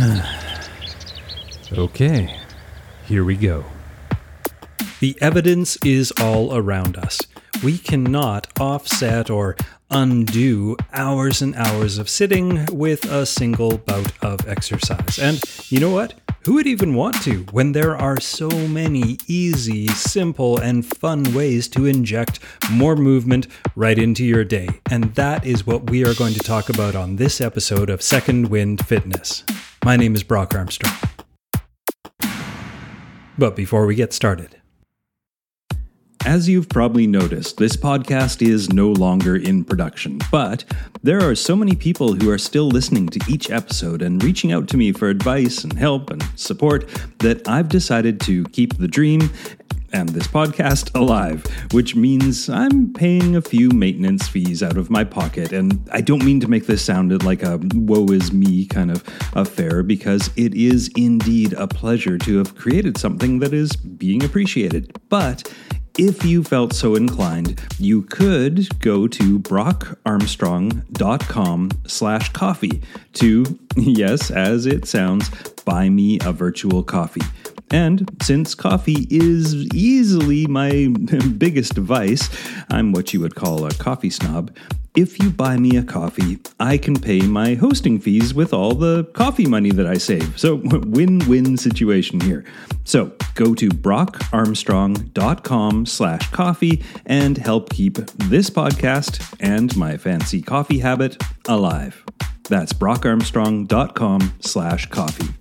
okay, here we go. The evidence is all around us. We cannot offset or undo hours and hours of sitting with a single bout of exercise. And you know what? Who would even want to when there are so many easy, simple, and fun ways to inject more movement right into your day? And that is what we are going to talk about on this episode of Second Wind Fitness. My name is Brock Armstrong. But before we get started, as you've probably noticed, this podcast is no longer in production, but there are so many people who are still listening to each episode and reaching out to me for advice and help and support that I've decided to keep the dream and this podcast alive, which means I'm paying a few maintenance fees out of my pocket. And I don't mean to make this sound like a woe is me kind of affair, because it is indeed a pleasure to have created something that is being appreciated. But if you felt so inclined, you could go to brockarmstrong.com slash coffee to, yes, as it sounds, buy me a virtual coffee. And since coffee is easily my biggest vice, I'm what you would call a coffee snob. If you buy me a coffee, I can pay my hosting fees with all the coffee money that I save. So, win win situation here. So, go to brockarmstrong.com slash coffee and help keep this podcast and my fancy coffee habit alive. That's brockarmstrong.com slash coffee.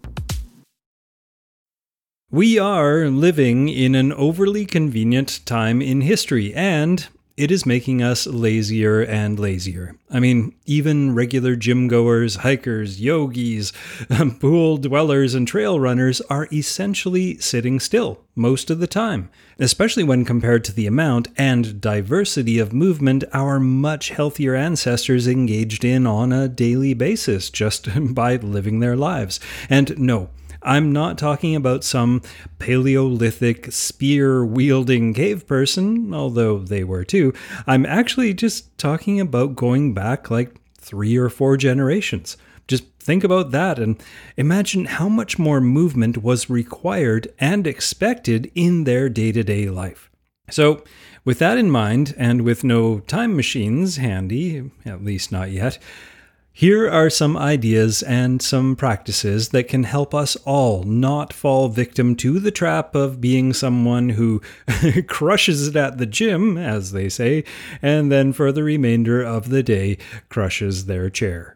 We are living in an overly convenient time in history, and it is making us lazier and lazier. I mean, even regular gym goers, hikers, yogis, pool dwellers, and trail runners are essentially sitting still most of the time, especially when compared to the amount and diversity of movement our much healthier ancestors engaged in on a daily basis just by living their lives. And no, I'm not talking about some Paleolithic spear wielding cave person, although they were too. I'm actually just talking about going back like three or four generations. Just think about that and imagine how much more movement was required and expected in their day to day life. So, with that in mind, and with no time machines handy, at least not yet, here are some ideas and some practices that can help us all not fall victim to the trap of being someone who crushes it at the gym, as they say, and then for the remainder of the day crushes their chair.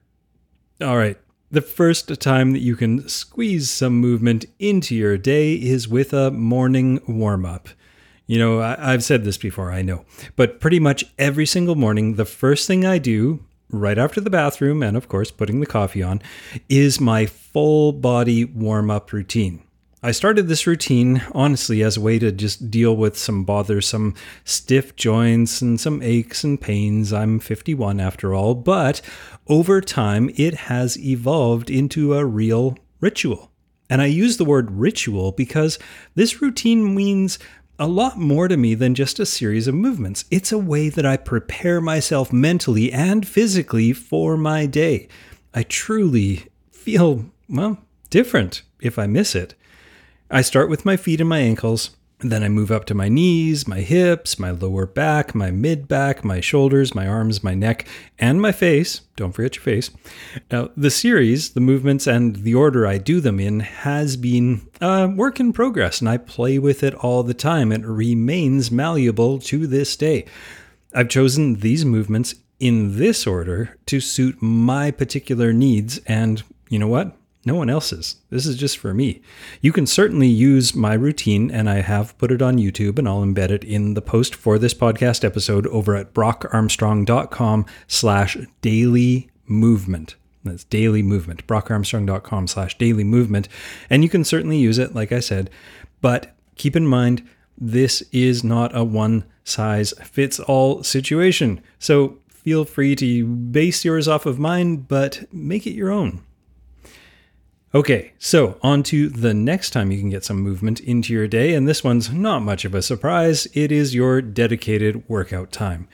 All right. The first time that you can squeeze some movement into your day is with a morning warm up. You know, I, have said this before, I know, but pretty much every single morning, the first thing I do right after the bathroom and, of course, putting the coffee on, is my full body warm up routine. I started this routine honestly as a way to just deal with some bothersome stiff joints and some aches and pains. I'm 51 after all, but over time it has evolved into a real ritual. And I use the word ritual because this routine means a lot more to me than just a series of movements. It's a way that I prepare myself mentally and physically for my day. I truly feel, well, different if I miss it. I start with my feet and my ankles. Then I move up to my knees, my hips, my lower back, my mid back, my shoulders, my arms, my neck, and my face. Don't forget your face. Now, the series, the movements, and the order I do them in has been a work in progress, and I play with it all the time. It remains malleable to this day. I've chosen these movements in this order to suit my particular needs, and you know what? No one else's. This is just for me. You can certainly use my routine, and I have put it on YouTube, and I'll embed it in the post for this podcast episode over at brockarmstrong.com slash daily movement. That's daily movement, brockarmstrong.com slash daily movement. And you can certainly use it, like I said, but keep in mind, this is not a one size fits all situation. So feel free to base yours off of mine, but make it your own. Okay, so on to the next time you can get some movement into your day, and this one's not much of a surprise. It is your dedicated workout time.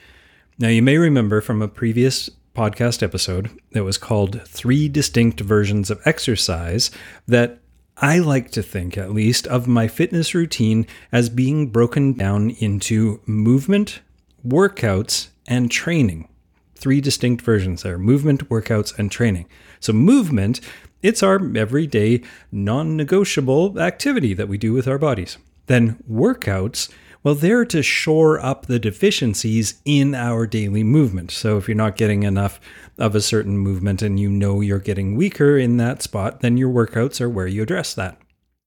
Now, you may remember from a previous podcast episode that was called Three Distinct Versions of Exercise that I like to think, at least, of my fitness routine as being broken down into movement, workouts, and training. Three distinct versions there movement, workouts, and training. So, movement, it's our everyday, non negotiable activity that we do with our bodies. Then, workouts, well, they're to shore up the deficiencies in our daily movement. So, if you're not getting enough of a certain movement and you know you're getting weaker in that spot, then your workouts are where you address that.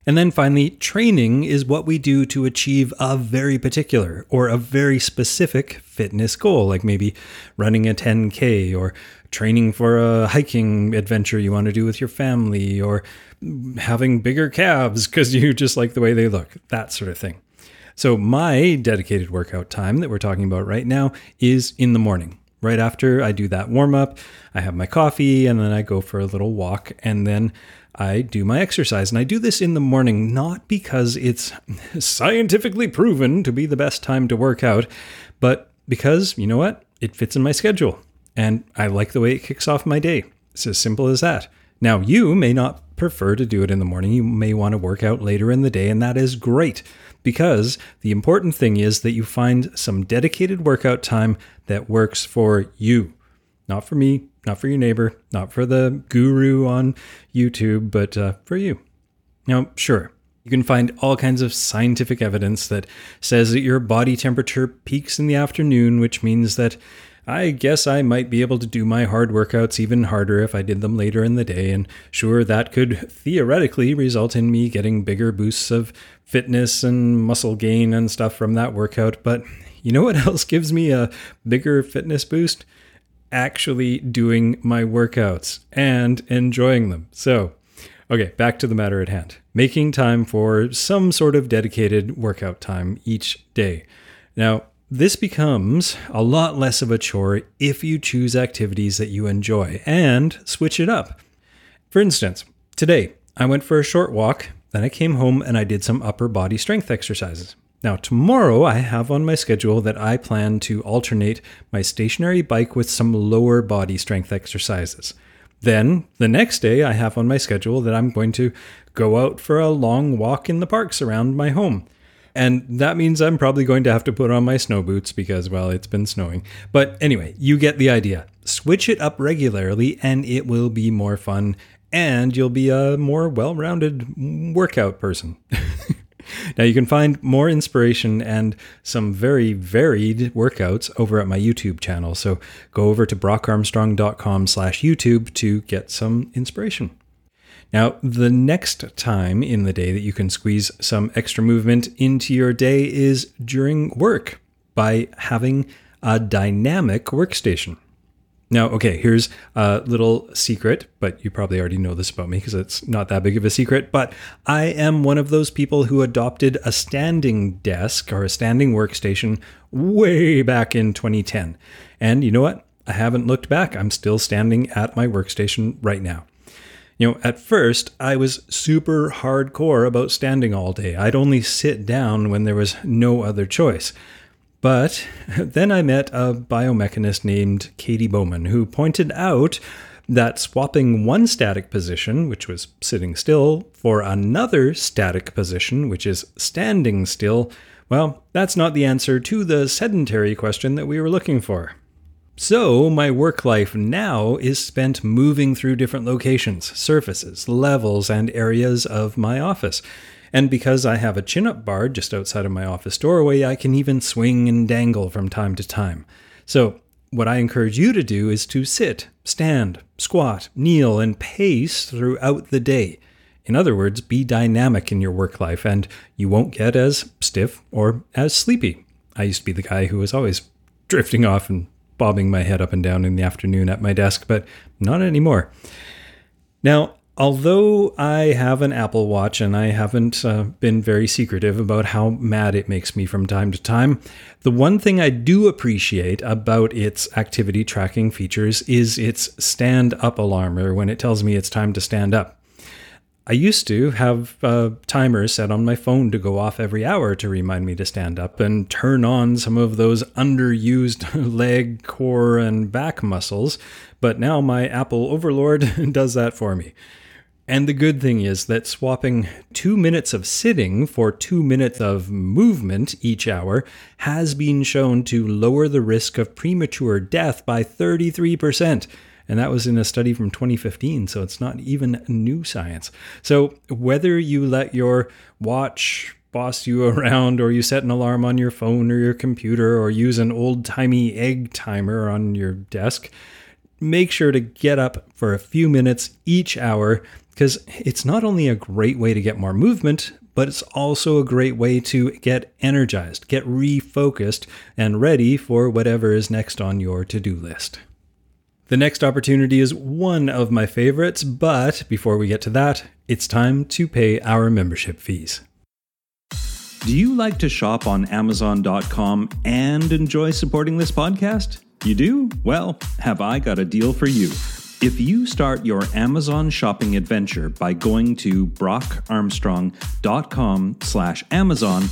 And then finally, training is what we do to achieve a very particular or a very specific fitness goal, like maybe running a 10K or training for a hiking adventure you want to do with your family or having bigger calves because you just like the way they look, that sort of thing. So, my dedicated workout time that we're talking about right now is in the morning. Right after I do that warm up, I have my coffee and then I go for a little walk and then I do my exercise. And I do this in the morning, not because it's scientifically proven to be the best time to work out, but because, you know what? It fits in my schedule and I like the way it kicks off my day. It's as simple as that. Now, you may not prefer to do it in the morning. You may want to work out later in the day, and that is great because the important thing is that you find some dedicated workout time that works for you. Not for me, not for your neighbor, not for the guru on YouTube, but uh, for you. Now, sure, you can find all kinds of scientific evidence that says that your body temperature peaks in the afternoon, which means that I guess I might be able to do my hard workouts even harder if I did them later in the day. And sure, that could theoretically result in me getting bigger boosts of fitness and muscle gain and stuff from that workout. But you know what else gives me a bigger fitness boost? Actually doing my workouts and enjoying them. So, okay, back to the matter at hand. Making time for some sort of dedicated workout time each day. Now, this becomes a lot less of a chore if you choose activities that you enjoy and switch it up. For instance, today I went for a short walk, then I came home and I did some upper body strength exercises. Now, tomorrow I have on my schedule that I plan to alternate my stationary bike with some lower body strength exercises. Then, the next day, I have on my schedule that I'm going to go out for a long walk in the parks around my home. And that means I'm probably going to have to put on my snow boots because, well, it's been snowing. But anyway, you get the idea. Switch it up regularly and it will be more fun and you'll be a more well rounded workout person. now you can find more inspiration and some very varied workouts over at my YouTube channel. So go over to brockarmstrong.com slash YouTube to get some inspiration. Now, the next time in the day that you can squeeze some extra movement into your day is during work by having a dynamic workstation. Now, okay, here's a little secret, but you probably already know this about me because it's not that big of a secret. But I am one of those people who adopted a standing desk or a standing workstation way back in 2010. And you know what? I haven't looked back. I'm still standing at my workstation right now. You know, at first, I was super hardcore about standing all day. I'd only sit down when there was no other choice. But then I met a biomechanist named Katy Bowman who pointed out that swapping one static position, which was sitting still, for another static position, which is standing still, well, that's not the answer to the sedentary question that we were looking for. So, my work life now is spent moving through different locations, surfaces, levels, and areas of my office. And because I have a chin up bar just outside of my office doorway, I can even swing and dangle from time to time. So, what I encourage you to do is to sit, stand, squat, kneel, and pace throughout the day. In other words, be dynamic in your work life and you won't get as stiff or as sleepy. I used to be the guy who was always drifting off and bobbing my head up and down in the afternoon at my desk, but not anymore. Now, although I have an Apple Watch and I haven't uh, been very secretive about how mad it makes me from time to time, the one thing I do appreciate about its activity tracking features is its stand up alarm, or when it tells me it's time to stand up. I used to have a timer set on my phone to go off every hour to remind me to stand up and turn on some of those underused leg, core, and back muscles, but now my Apple Overlord does that for me. And the good thing is that swapping two minutes of sitting for two minutes of movement each hour has been shown to lower the risk of premature death by 33%. And that was in a study from 2015, so it's not even new science. So whether you let your watch boss you around, or you set an alarm on your phone or your computer, or use an old timey egg timer on your desk, make sure to get up for a few minutes each hour because it's not only a great way to get more movement, but it's also a great way to get energized, get refocused, and ready for whatever is next on your to do list. The next opportunity is one of my favorites, but before we get to that, it's time to pay our membership fees. Do you like to shop on Amazon.com and enjoy supporting this podcast? You do? Well, have I got a deal for you. If you start your Amazon shopping adventure by going to brockarmstrong.com slash Amazon,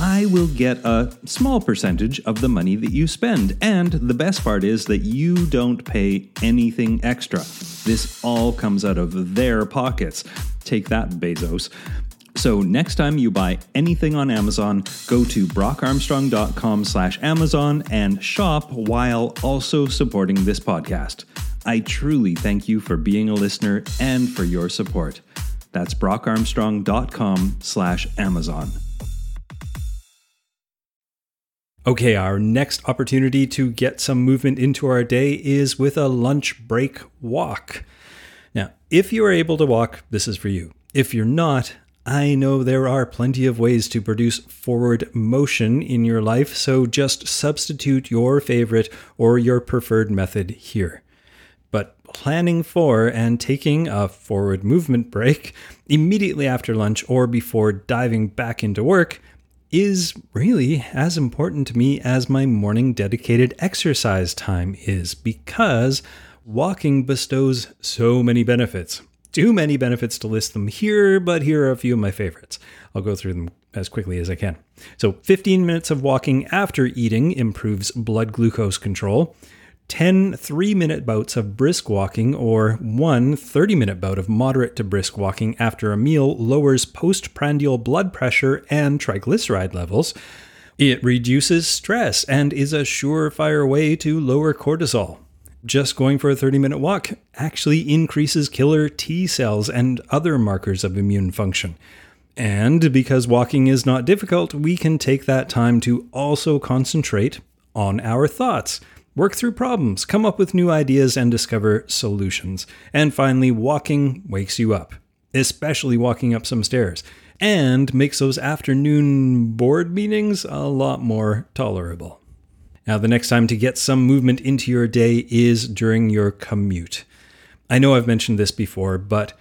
I will get a small percentage of the money that you spend. And the best part is that you don't pay anything extra. This all comes out of their pockets. Take that, Bezos. So next time you buy anything on Amazon, go to brockarmstrong.com slash Amazon and shop while also supporting this podcast. I truly thank you for being a listener and for your support. That's brockarmstrong.com slash Amazon. Okay, our next opportunity to get some movement into our day is with a lunch break walk. Now, if you are able to walk, this is for you. If you're not, I know there are plenty of ways to produce forward motion in your life, so just substitute your favorite or your preferred method here. But planning for and taking a forward movement break immediately after lunch or before diving back into work is really as important to me as my morning dedicated exercise time is because walking bestows so many benefits too many benefits to list them here, but here are a few of my favorites. I'll go through them as quickly as I can. So, 15 minutes of walking after eating improves blood glucose control. 10 three minute bouts of brisk walking or one 30 minute bout of moderate to brisk walking after a meal lowers postprandial blood pressure and triglyceride levels. It reduces stress and is a surefire way to lower cortisol just going for a 30 minute walk actually increases killer T cells and other markers of immune function. And because walking is not difficult, we can take that time to also concentrate on our thoughts, work through problems, come up with new ideas, and discover solutions. And finally, walking wakes you up, especially walking up some stairs, and makes those afternoon board meetings a lot more tolerable. Now, the next time to get some movement into your day is during your commute. I know I've mentioned this before, but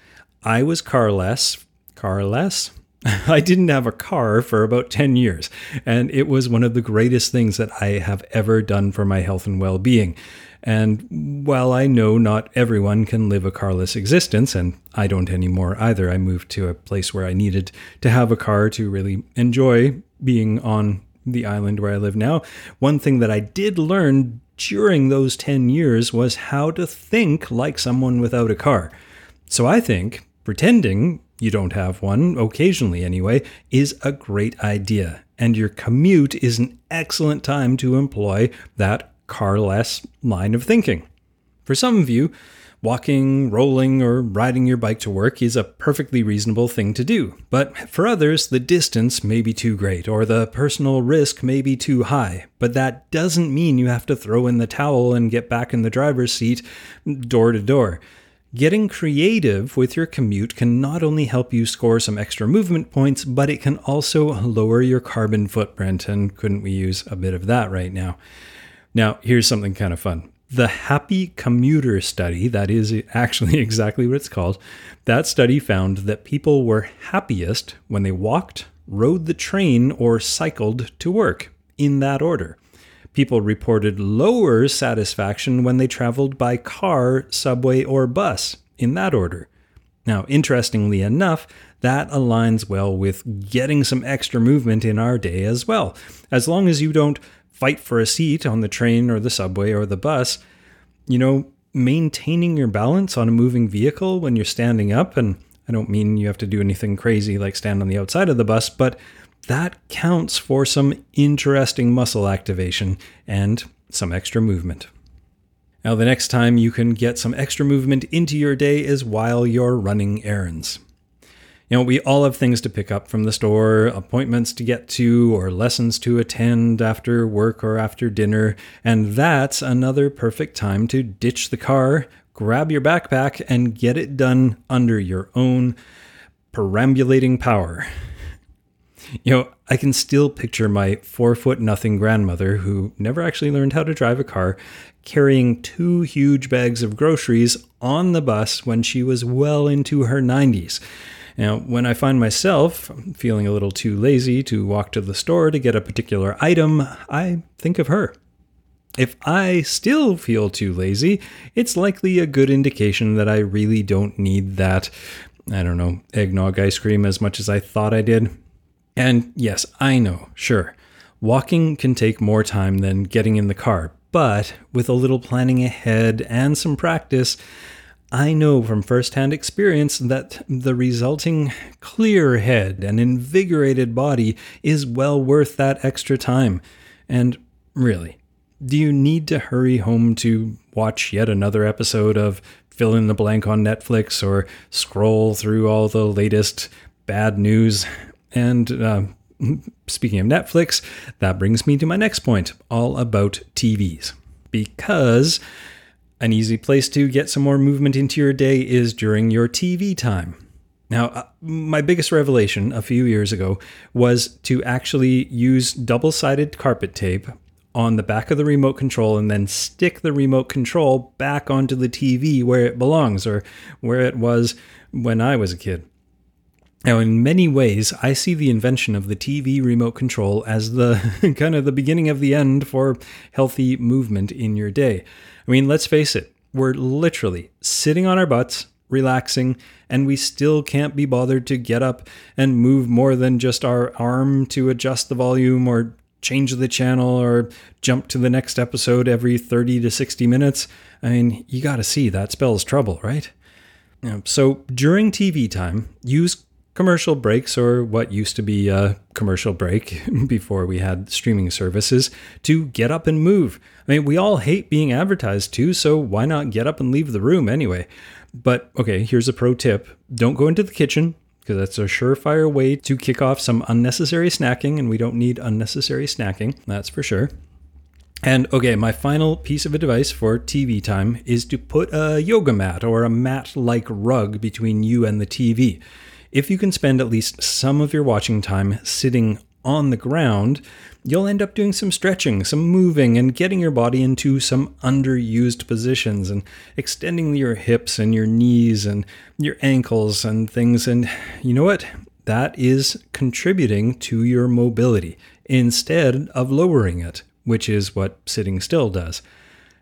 I was carless. Carless? I didn't have a car for about 10 years, and it was one of the greatest things that I have ever done for my health and well being. And while I know not everyone can live a carless existence, and I don't anymore either, I moved to a place where I needed to have a car to really enjoy being on the island where I live now, one thing that I did learn during those 10 years was how to think like someone without a car. So I think pretending you don't have one, occasionally anyway, is a great idea. And your commute is an excellent time to employ that carless line of thinking. For some of you, Walking, rolling, or riding your bike to work is a perfectly reasonable thing to do. But for others, the distance may be too great or the personal risk may be too high. But that doesn't mean you have to throw in the towel and get back in the driver's seat door to door. Getting creative with your commute can not only help you score some extra movement points, but it can also lower your carbon footprint. And couldn't we use a bit of that right now? Now, here's something kind of fun. The Happy Commuter Study, that is actually exactly what it's called, that study found that people were happiest when they walked, rode the train, or cycled to work, in that order. People reported lower satisfaction when they traveled by car, subway, or bus, in that order. Now, interestingly enough, that aligns well with getting some extra movement in our day as well. As long as you don't fight for a seat on the train or the subway or the bus, you know, maintaining your balance on a moving vehicle when you're standing up, and I don't mean you have to do anything crazy like stand on the outside of the bus, but that counts for some interesting muscle activation and some extra movement. Now, the next time you can get some extra movement into your day is while you're running errands. You know, we all have things to pick up from the store, appointments to get to, or lessons to attend after work or after dinner, and that's another perfect time to ditch the car, grab your backpack, and get it done under your own perambulating power. You know, I can still picture my four foot nothing grandmother, who never actually learned how to drive a car, carrying two huge bags of groceries on the bus when she was well into her 90s. Now, when I find myself feeling a little too lazy to walk to the store to get a particular item, I think of her. If I still feel too lazy, it's likely a good indication that I really don't need that, I don't know, eggnog ice cream as much as I thought I did. And yes, I know, sure, walking can take more time than getting in the car, but with a little planning ahead and some practice, I know from firsthand experience that the resulting clear head and invigorated body is well worth that extra time. And really, do you need to hurry home to watch yet another episode of Fill in the Blank on Netflix or scroll through all the latest bad news? And uh, speaking of Netflix, that brings me to my next point all about TVs. Because an easy place to get some more movement into your day is during your TV time. Now, uh, my biggest revelation a few years ago was to actually use double sided carpet tape on the back of the remote control and then stick the remote control back onto the TV where it belongs or where it was when I was a kid. Now, in many ways, I see the invention of the TV remote control as the kind of the beginning of the end for healthy movement in your day. I mean, let's face it, we're literally sitting on our butts, relaxing, and we still can't be bothered to get up and move more than just our arm to adjust the volume or change the channel or jump to the next episode every 30 to 60 minutes. I mean, you got to see that spells trouble, right? so during TV time, use commercial breaks, or what used to be a commercial break before we had streaming services, to get up and move. I mean, we all hate being advertised to, so why not get up and leave the room anyway? But okay, here's a pro tip don't go into the kitchen, because that's a surefire way to kick off some unnecessary snacking, and we don't need unnecessary snacking, that's for sure. And okay, my final piece of advice for TV time is to put a yoga mat or a mat like rug between you and the TV. If you can spend at least some of your watching time sitting on the ground, you'll end up doing some stretching, some moving, and getting your body into some underused positions and extending your hips and your knees and your ankles and things. And you know what? That is contributing to your mobility instead of lowering it, which is what sitting still does.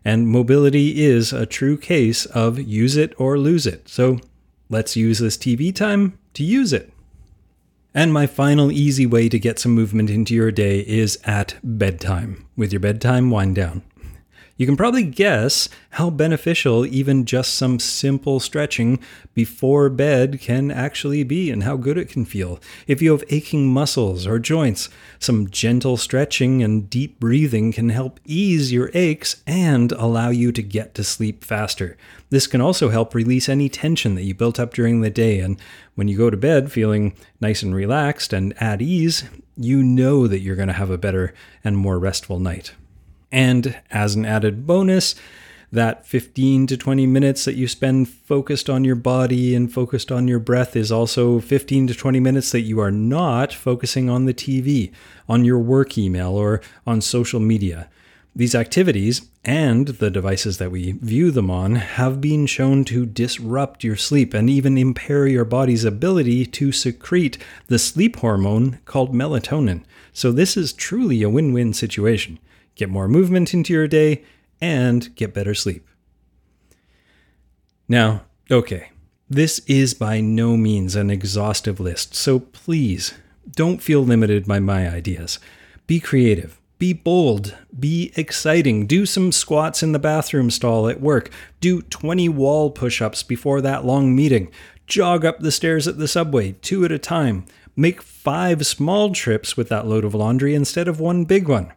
And mobility is a true case of use it or lose it. So let's use this TV time to use it. And my final easy way to get some movement into your day is at bedtime with your bedtime wind down. You can probably guess how beneficial even just some simple stretching before bed can actually be and how good it can feel. If you have aching muscles or joints, some gentle stretching and deep breathing can help ease your aches and allow you to get to sleep faster. This can also help release any tension that you built up during the day, and when you go to bed feeling nice and relaxed and at ease, you know that you're going to have a better and more restful night. And as an added bonus, that 15 to 20 minutes that you spend focused on your body and focused on your breath is also 15 to 20 minutes that you are not focusing on the TV, on your work email, or on social media. These activities and the devices that we view them on have been shown to disrupt your sleep and even impair your body's ability to secrete the sleep hormone called melatonin. So, this is truly a win win situation get more movement into your day, and get better sleep. Now, okay, This is by no means an exhaustive list, so please don't feel limited by my ideas. Be creative, be bold, be exciting. Do some squats in the bathroom stall at work. Do 20 wall push ups before that long meeting. Jog up the stairs at the subway, two at a time. Make five small trips with that load of laundry instead of one big one.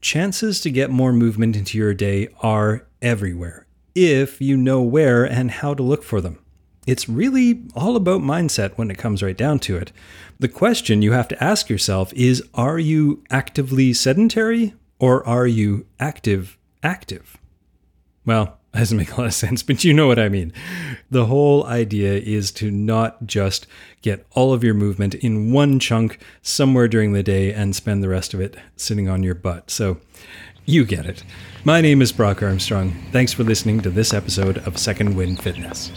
Chances to get more movement into your day are everywhere if you know where and how to look for them. It's really all about mindset when it comes right down to it. The question you have to ask yourself is Are you actively sedentary or are you active active? Well, doesn't make a lot of sense, but you know what I mean. The whole idea is to not just get all of your movement in one chunk somewhere during the day and spend the rest of it sitting on your butt. So you get it. My name is Brock Armstrong. Thanks for listening to this episode of Second Wind Fitness.